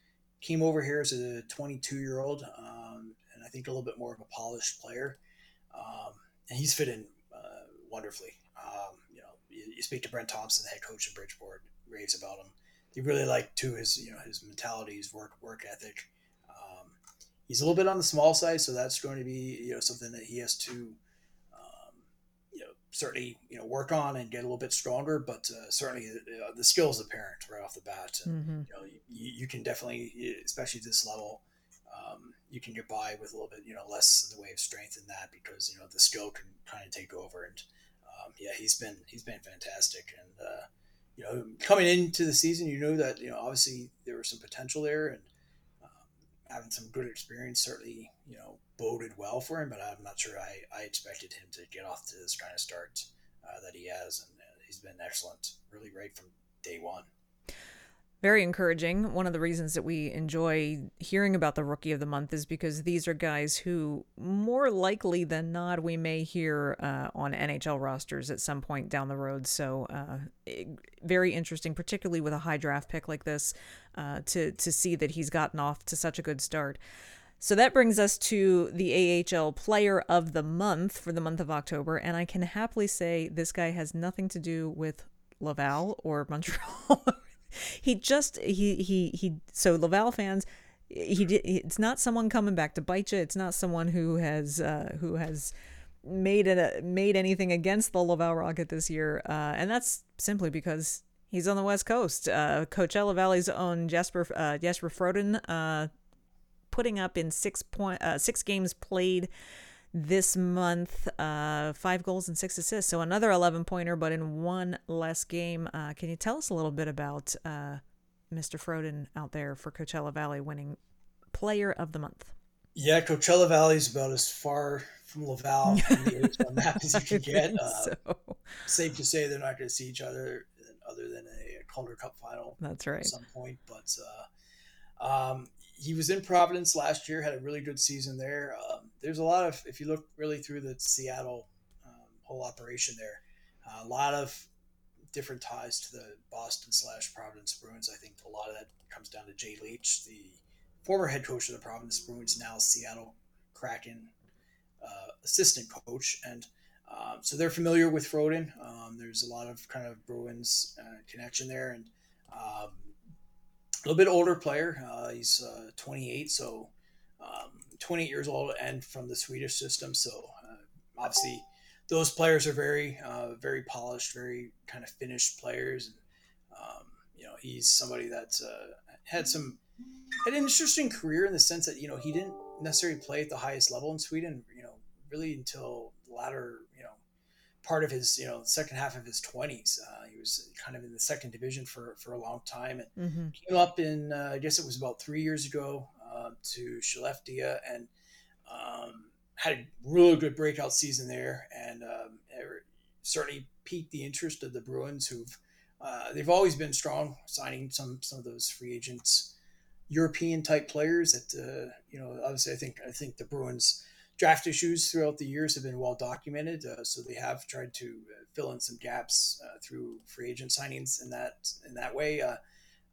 Came over here as a 22 year old, um, and I think a little bit more of a polished player. Um, and he's fit in uh, wonderfully. Um, you know, you, you, speak to Brent Thompson, the head coach of Bridgeport, raves about him. He really liked too his you know his mentality, his work work ethic. Um, he's a little bit on the small side, so that's going to be you know something that he has to um, you know certainly you know work on and get a little bit stronger. But uh, certainly uh, the skill is apparent right off the bat. And, mm-hmm. You know, you, you can definitely, especially this level you can get by with a little bit, you know, less in the way of strength in that because you know the skill can kind of take over. And um, yeah, he's been he's been fantastic. And uh, you know, coming into the season, you know that you know obviously there was some potential there, and um, having some good experience certainly you know boded well for him. But I'm not sure I I expected him to get off to this kind of start uh, that he has, and uh, he's been excellent, really right from day one very encouraging. One of the reasons that we enjoy hearing about the rookie of the month is because these are guys who, more likely than not, we may hear uh, on NHL rosters at some point down the road. So, uh, very interesting, particularly with a high draft pick like this, uh, to to see that he's gotten off to such a good start. So that brings us to the AHL Player of the Month for the month of October, and I can happily say this guy has nothing to do with Laval or Montreal he just he he he so Laval fans he did it's not someone coming back to bite you. It's not someone who has uh who has made it made anything against the Laval Rocket this year uh and that's simply because he's on the west coast. Uh Coachella Valley's own Jasper uh Jesper Froden uh putting up in 6 point uh 6 games played this month, uh, five goals and six assists. So another 11 pointer, but in one less game. Uh, can you tell us a little bit about uh, Mr. Froden out there for Coachella Valley winning Player of the Month? Yeah, Coachella Valley is about as far from Laval from the map as you can get. Uh, so. Safe to say they're not going to see each other other than a Calder Cup final. That's right. At some point, but uh, um, he was in Providence last year, had a really good season there. Um, there's a lot of, if you look really through the Seattle um, whole operation there, uh, a lot of different ties to the Boston slash Providence Bruins. I think a lot of that comes down to Jay Leach, the former head coach of the Providence Bruins, now Seattle Kraken uh, assistant coach, and um, so they're familiar with Froden. Um, there's a lot of kind of Bruins uh, connection there, and um, a little bit older player. Uh, he's uh, 28, so um, 28 years old, and from the Swedish system. So uh, obviously, those players are very, uh, very polished, very kind of finished players. And, um, you know, he's somebody that uh, had some had an interesting career in the sense that you know he didn't necessarily play at the highest level in Sweden. You know, really until the latter, you know, part of his, you know, second half of his twenties. Uh, he was kind of in the second division for for a long time, and mm-hmm. came up in, uh, I guess it was about three years ago, uh, to Skellefteå, and um, had a really good breakout season there, and um, certainly piqued the interest of the Bruins, who've uh, they've always been strong, signing some some of those free agents. European type players that uh, you know obviously I think I think the Bruins draft issues throughout the years have been well documented. Uh, so they have tried to uh, fill in some gaps uh, through free agent signings in that in that way. Uh,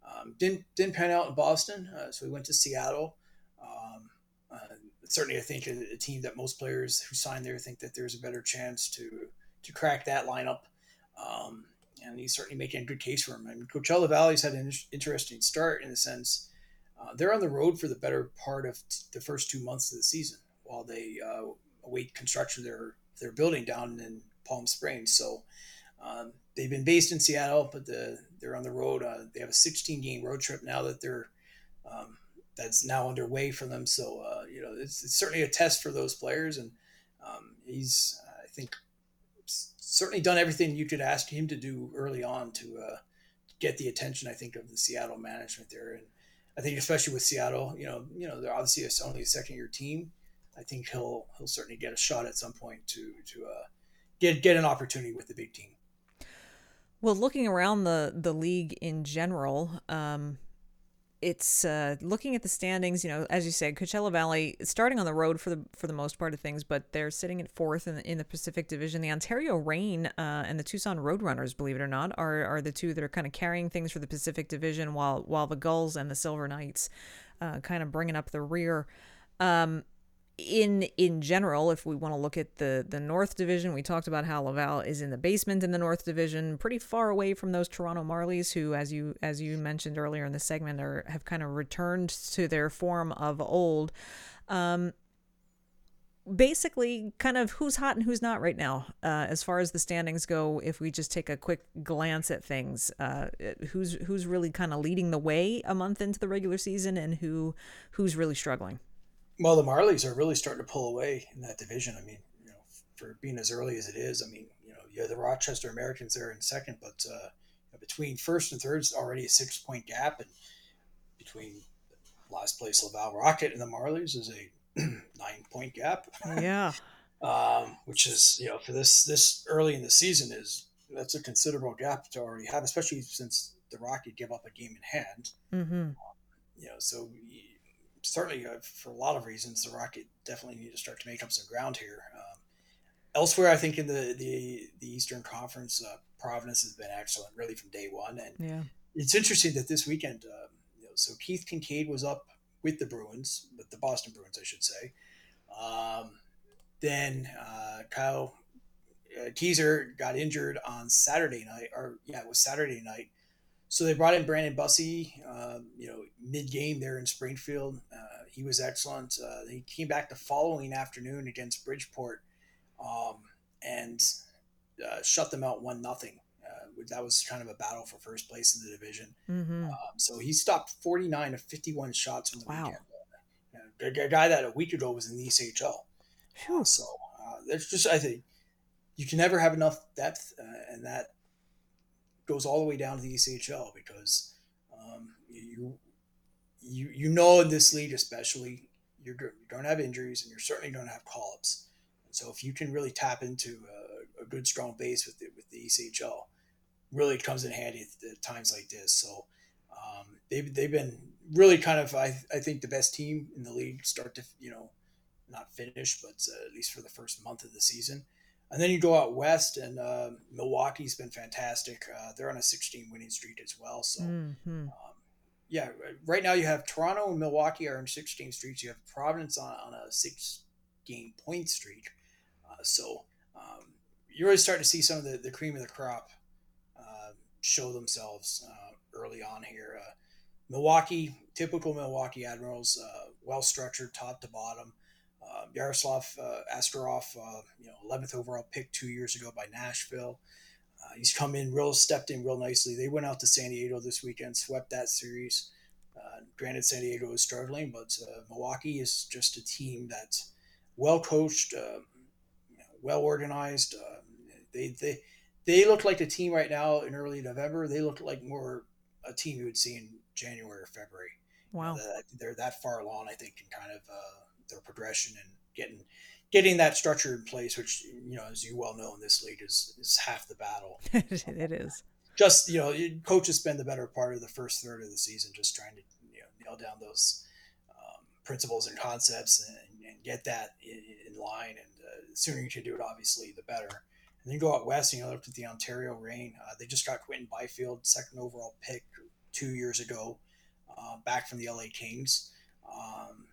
um, didn't didn't pan out in Boston, so we went to Seattle. Um, uh, certainly, I think a, a, team that most players who sign there think that there's a better chance to to crack that lineup. Um, and he's certainly making a good case for him. I mean, Coachella Valley's had an interesting start in the sense they're on the road for the better part of t- the first two months of the season while they uh, await construction of their their building down in Palm Springs. So um, they've been based in Seattle, but the, they're on the road. Uh, they have a 16 game road trip now that they're um, that's now underway for them. So uh, you know it's, it's, certainly a test for those players, and um, he's I think certainly done everything you could ask him to do early on to uh, get the attention I think of the Seattle management there. And I think especially with Seattle, you know, you know they're obviously only a second year team. I think he'll he'll certainly get a shot at some point to to uh, get get an opportunity with the big team. Well, looking around the the league in general, um, it's uh, looking at the standings. You know, as you said, Coachella Valley starting on the road for the for the most part of things, but they're sitting at fourth in the, in the Pacific Division. The Ontario Reign uh, and the Tucson Roadrunners, believe it or not, are are the two that are kind of carrying things for the Pacific Division, while while the Gulls and the Silver Knights uh, kind of bringing up the rear. Um, in in general, if we want to look at the the North Division, we talked about how Laval is in the basement in the North Division, pretty far away from those Toronto Marlies, who, as you as you mentioned earlier in the segment, are have kind of returned to their form of old. Um, basically, kind of who's hot and who's not right now, uh, as far as the standings go. If we just take a quick glance at things, uh, who's who's really kind of leading the way a month into the regular season, and who who's really struggling. Well, the Marlies are really starting to pull away in that division. I mean, you know, for being as early as it is, I mean, you know, yeah, the Rochester Americans there in second, but uh, between first and third is already a six point gap, and between last place Laval Rocket and the Marlies is a nine point gap. Yeah. um, which is you know for this this early in the season is that's a considerable gap to already have, especially since the Rocket give up a game in hand. Mm-hmm. Um, you know, so certainly uh, for a lot of reasons, the Rocket definitely need to start to make up some ground here. Um, elsewhere, I think in the the, the Eastern Conference, uh, Providence has been excellent, really from day one. And yeah. it's interesting that this weekend, uh, you know, so Keith Kinkaid was up with the Bruins, with the Boston Bruins, I should say. Um, then uh, Kyle uh, Keyser got injured on Saturday night, or yeah, it was Saturday night so they brought in Brandon Bussi, uh, you know, mid game there in Springfield. Uh, he was excellent. Uh, he came back the following afternoon against Bridgeport um, and uh, shut them out one nothing. Uh, that was kind of a battle for first place in the division. Mm-hmm. Um, so he stopped 49 of 51 shots from the wow. weekend. A, guy that a week ago was in the ECHL. So there's just I think you can never have enough depth, and that goes all the way down to the ECHL because um, you you you know in this league especially you're, you're going have injuries and you're certainly don't have call-ups. So if you can really tap into a, a good strong base with the, with the ECHL, really comes in handy at, at times like this. So um, they've, they've been really kind of I, I think the best team in the league start to you know not finish but uh, at least for the first month of the season and then you go out west and uh, milwaukee's been fantastic uh, they're on a 16 winning streak as well so mm-hmm. um, yeah right now you have toronto and milwaukee are in 16 streaks you have providence on, on a six game point streak uh, so um, you're really starting to see some of the, the cream of the crop uh, show themselves uh, early on here Milwaukee, typical Milwaukee Admirals, uh, well structured top to bottom. Uh, Yaroslav uh, Askarov, uh, you know, 11th overall pick two years ago by Nashville. Uh, he's come in real, stepped in real nicely. They went out to San Diego this weekend, swept that series. Uh, granted, San Diego is struggling, but uh, Milwaukee is just a team that's well coached, well organized. they they they look like a team right now in early November. They look like more a team you would see in January or February. Wow, you know, they're that far along. I think in kind of uh, their progression and getting getting that structure in place, which you know, as you well know in this league, is is half the battle. it is. Just you know, coaches spend the better part of the first third of the season just trying to you know nail down those um, principles and concepts and, and get that in, in line. And uh, the sooner you can do it, obviously, the better. And then go out west, and you know, look at the Ontario Reign. Uh, they just got Quinton Byfield, second overall pick two years ago, uh, back from the LA Kings. Um,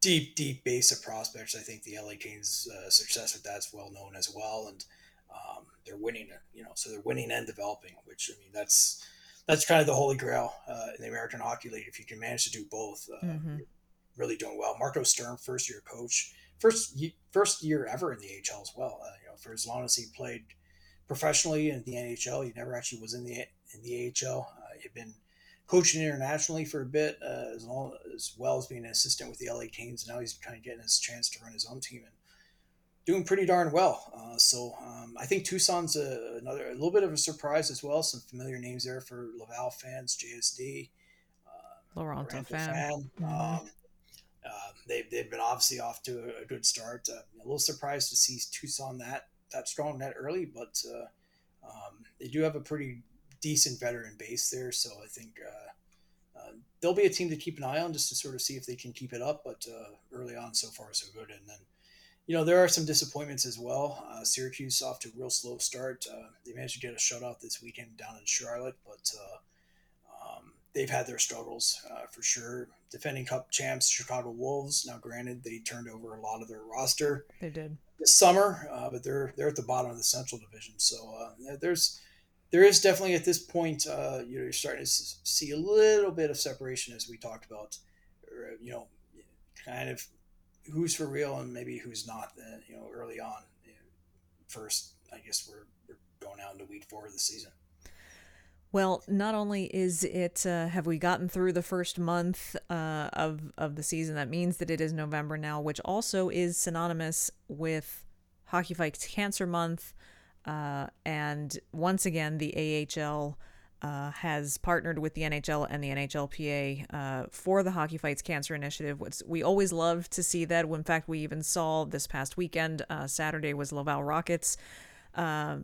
deep, deep base of prospects. I think the LA Kings' uh, success with that's well known as well, and um, they're winning. You know, so they're winning and developing, which I mean that's that's kind of the holy grail uh, in the American Hockey League. If you can manage to do both, uh, mm-hmm. really doing well. Marco Sturm, first year coach, first first year ever in the AHL as well. Uh, you know, for as long as he played professionally in the NHL, he never actually was in the in the AHL. Uh, he'd been coaching internationally for a bit, uh, as, long, as well as being an assistant with the LA Kings. And now he's kind of getting his chance to run his own team and doing pretty darn well. Uh, so um, I think Tucson's a, another a little bit of a surprise as well. Some familiar names there for Laval fans, JS Dea, uh, Laurent Dauphin. Mm-hmm. Um, uh, they've, they've been obviously off to a, a good start. Uh, a little surprised to see Tucson that that strong that early, but uh, um, they do have a pretty decent veteran base there. So I think uh, uh, they'll be a team to keep an eye on just to sort of see if they can keep it up. But uh, early on, so far, so good. And then, you know, there are some disappointments as well. Uh, Syracuse off to a real slow start. Uh, they managed to get a shutout this weekend down in Charlotte, but um, they've had their struggles for sure. Defending Cup champs, Chicago Wolves. Now, granted, they turned over a lot of their roster. They did this summer, uh, but they're they're at the bottom of the Central Division. So uh, there's there is definitely at this point, uh, you know, you're starting to see a little bit of separation as we talked about, you know, kind of who's for real and maybe who's not. Uh, you know, early on, first, I guess we're, we're going out into week four of the season. Well, not only is it uh, have we gotten through the first month uh, of of the season, that means that it is November now, which also is synonymous with Hockey Fights Cancer Month. Uh, and once again, the AHL uh, has partnered with the NHL and the NHLPA uh, for the Hockey Fights Cancer Initiative. Which we always love to see that. In fact, we even saw this past weekend. Uh, Saturday was Laval Rockets. Uh,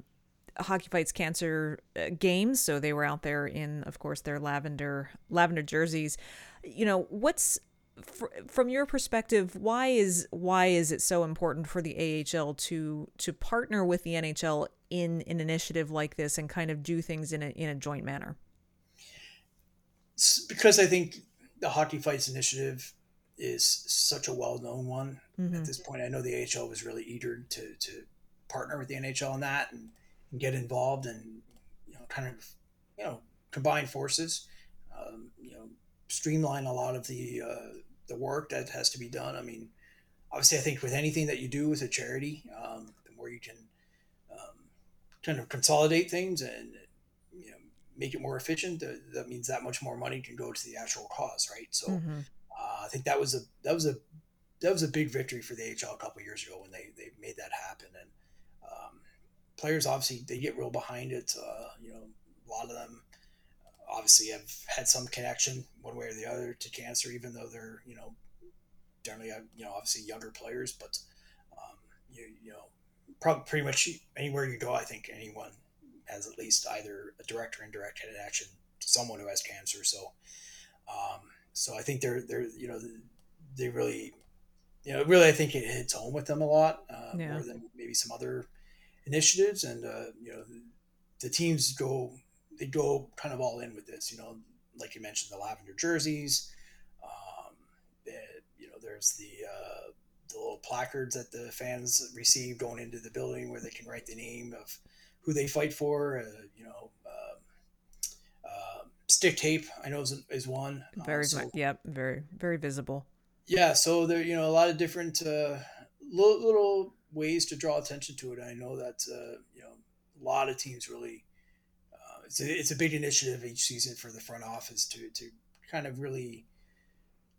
Hockey Fights Cancer uh, games, so they were out there in, of course, their lavender lavender jerseys. You know, what's from your perspective, why is why is it so important for the AHL to to partner with the NHL in an initiative like this and kind of do things in a in a joint manner? Because I think the Hockey Fights initiative is such a well known one mm-hmm. at this point. I know the AHL was really eager to to partner with the NHL on that and, and get involved and you know kind of you know combine forces. Um, you know streamline a lot of the uh, the work that has to be done. I mean, obviously, I think with anything that you do with a charity, um, the more you can um, kind of consolidate things and you know make it more efficient, that means that much more money can go to the actual cause, right? So, mm-hmm. uh, I think that was a that was a that was a big victory for the HL a couple years ago when they they made that happen and. Um, players obviously they get real behind it. Uh, you know, a lot of them obviously have had some connection one way or the other to cancer, even though they're you know generally you know obviously younger players, but um, you you know probably pretty much anywhere you go, I think anyone has at least either a direct or indirect connection to someone who has cancer. So Um, so I think they're they're you know they really you know really I think it hits home with them a lot uh, yeah. more than maybe some other initiatives, and uh, you know the teams go they go kind of all in with this. You know, like you mentioned, the lavender jerseys. Um, it, you know, there's the uh, the little placards that the fans receive going into the building where they can write the name of who they fight for. Uh, you know, uh, uh, stick tape I know is, is one. Uh, very, so, yep, very, very visible. Yeah, so there, you know, a lot of different uh, little, little ways to draw attention to it. I know that uh, you know a lot of teams really. It's a, it's a big initiative each season for the front office to to kind of really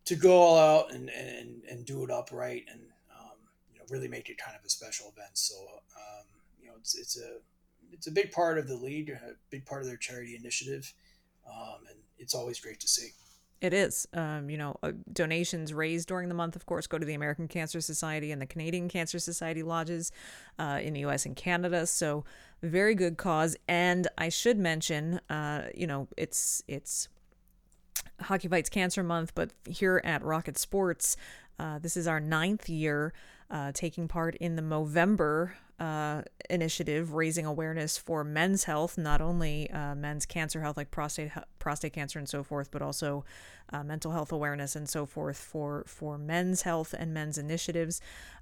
to go all out and, and, and do it upright and um, you know really make it kind of a special event. So um, you know it's it's a it's a big part of the league, a big part of their charity initiative, um, and it's always great to see. It is. Um, you know, uh, donations raised during the month, of course, go to the American Cancer Society and the Canadian Cancer Society lodges uh, in the U.S. and Canada. So, very good cause. And I should mention, uh, you know, it's it's Hockey Fights Cancer Month, but here at Rocket Sports, uh, this is our ninth year uh, taking part in the Movember uh, initiative raising awareness for men's health, not only uh, men's cancer health like prostate prostate cancer and so forth, but also uh, mental health awareness and so forth for for men's health and men's initiatives.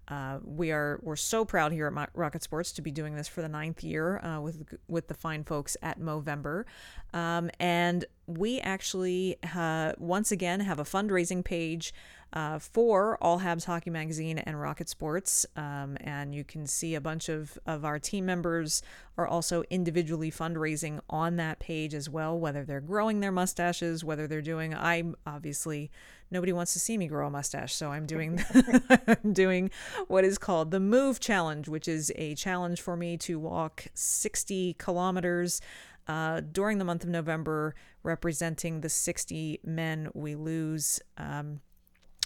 Uh, we are we're so proud here at Rocket Sports to be doing this for the ninth year uh, with with the fine folks at Movember, um, and we actually uh, once again have a fundraising page uh, for All Habs Hockey Magazine and Rocket Sports. Um, and you can see a bunch of, of our team members are also individually fundraising on that page as well, whether they're growing their mustaches, whether they're doing, I'm obviously, nobody wants to see me grow a mustache. So I'm doing, I'm doing what is called the Move Challenge, which is a challenge for me to walk 60 kilometers. Uh, during the month of November, representing the 60 men we lose um,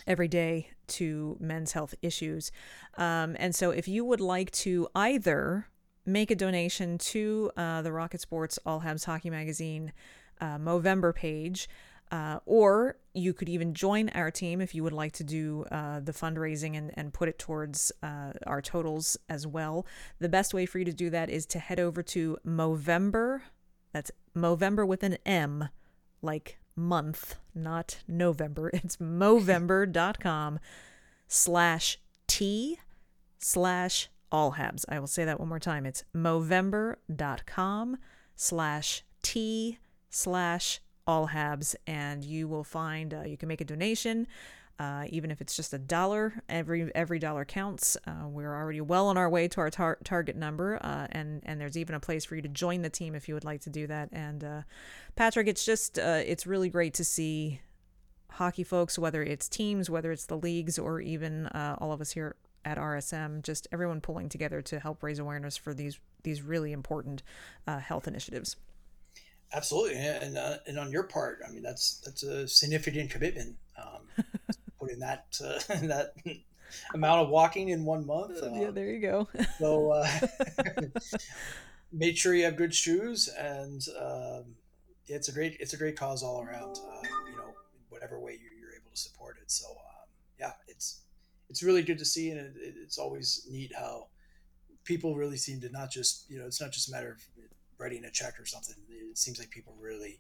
every day to men's health issues. Um, and so, if you would like to either make a donation to uh, the Rocket Sports All Habs Hockey Magazine uh, Movember page, uh, or you could even join our team if you would like to do uh, the fundraising and, and put it towards uh, our totals as well. The best way for you to do that is to head over to Movember. That's Movember with an M, like month, not November. It's movember.com slash T slash all habs. I will say that one more time. It's movember.com slash T slash all habs. And you will find, uh, you can make a donation. Uh, even if it's just a dollar, every every dollar counts. Uh, we're already well on our way to our tar- target number, uh, and and there's even a place for you to join the team if you would like to do that. And uh, Patrick, it's just uh, it's really great to see hockey folks, whether it's teams, whether it's the leagues, or even uh, all of us here at RSM, just everyone pulling together to help raise awareness for these these really important health initiatives. Absolutely, and and on your part, I mean that's that's a significant commitment. Um, putting that uh, that amount of walking in one month. Uh, yeah, there you go. so uh, make sure you have good shoes, and um, it's a great it's a great cause all around. Uh, you know, whatever way you, are able to support it. So um, yeah, it's it's really good to see, and it, it's always neat how people really seem to not just you know it's not just a matter of writing a check or something. It seems like people really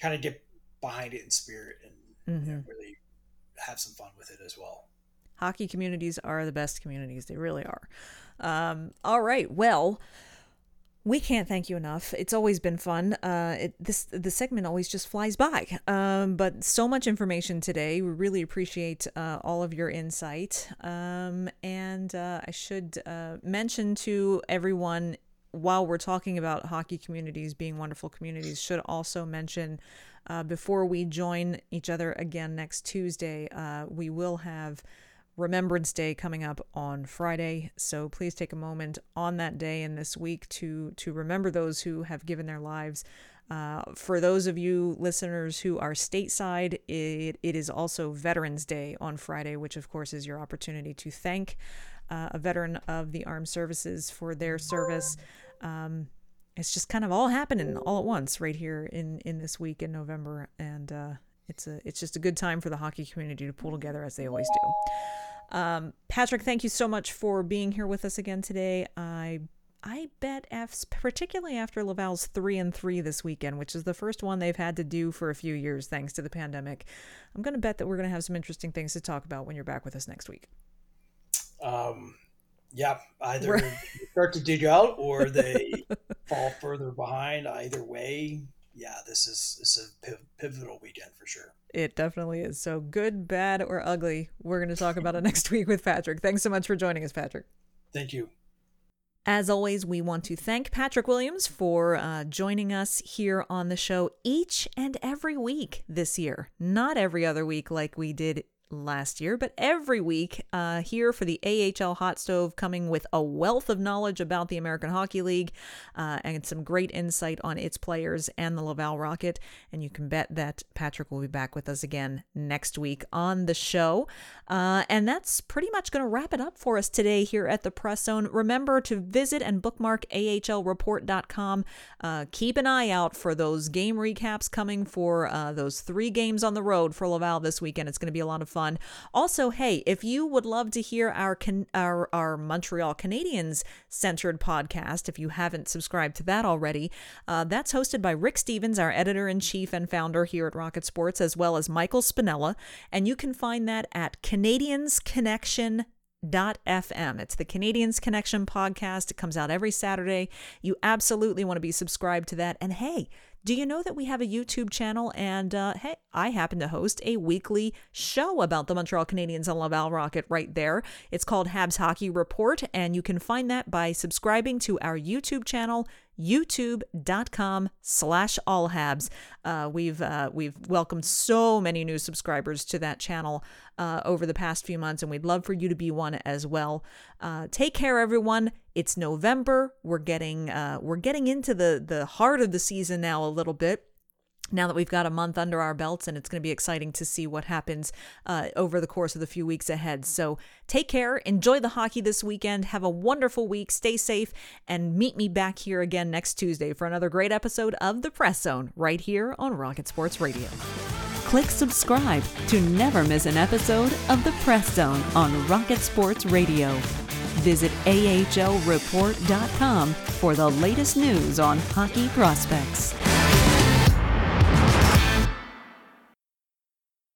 kind of get behind it in spirit and mm-hmm. you know, really have some fun with it as well. Hockey communities are the best communities. They really are. Um, all right. Well, we can't thank you enough. It's always been fun. Uh, it, this the segment always just flies by. Um, but so much information today. We really appreciate uh, all of your insight. Um, and uh, I should uh, mention to everyone while we're talking about hockey communities being wonderful communities, should also mention uh, before we join each other again next Tuesday, uh, we will have Remembrance Day coming up on Friday. So please take a moment on that day and this week to to remember those who have given their lives. Uh, for those of you listeners who are stateside, it, it is also Veterans Day on Friday, which of course is your opportunity to thank uh, a veteran of the armed services for their service. Um, it's just kind of all happening all at once right here in in this week in November, and uh, it's a it's just a good time for the hockey community to pull together as they always do. Um, Patrick, thank you so much for being here with us again today. I I bet F's, particularly after Laval's three and three this weekend, which is the first one they've had to do for a few years thanks to the pandemic. I'm going to bet that we're going to have some interesting things to talk about when you're back with us next week. Um, yeah, either start to dig out or they fall further behind. Either way, yeah, this is this is a pivotal weekend for sure. It definitely is. So good, bad, or ugly, we're going to talk about it next week with Patrick. Thanks so much for joining us, Patrick. Thank you. As always, we want to thank Patrick Williams for uh, joining us here on the show each and every week this year. Not every other week like we did last year, but every week uh, here for the AHL Hot Stove, coming with a wealth of knowledge about the American Hockey League uh, and some great insight on its players and the Laval Rocket. And you can bet that Patrick will be back with us again next week on the show. Uh, and that's pretty much going to wrap it up for us today here at the Press Zone. Remember to visit and bookmark ahlreport.com. Uh, keep an eye out for those game recaps coming for uh, those three games on the road for Laval this weekend. It's going to be a lot of fun fun. Also, hey, if you would love to hear our our our Montreal Canadiens centered podcast, if you haven't subscribed to that already, uh, that's hosted by Rick Stephens, our editor in chief and founder here at Rocket Sports, as well as Michael Spinella, and you can find that at Canadiens Connection FM. It's the Canadiens Connection podcast. It comes out every Saturday. You absolutely want to be subscribed to that. And hey, do you know that we have a YouTube channel? And uh, hey, I happen to host a weekly show about the Montreal Canadiens and Laval Rocket right there. It's called Habs Hockey Report, and you can find that by subscribing to our YouTube channel youtube.com slash allhabs. Uh, we've uh, we've welcomed so many new subscribers to that channel uh, over the past few months, and we'd love for you to be one as well. Uh, take care, everyone. It's November. We're getting uh, we're getting into the the heart of the season now a little bit. Now that we've got a month under our belts and it's going to be exciting to see what happens uh, over the course of the few weeks ahead. So take care. Enjoy the hockey this weekend. Have a wonderful week. Stay safe and meet me back here again next tuesday for another great episode of the press zone right here on rocket sports radio. Click subscribe to never miss an episode of the press zone on rocket sports radio visit ahlreport.com for the latest news on hockey prospects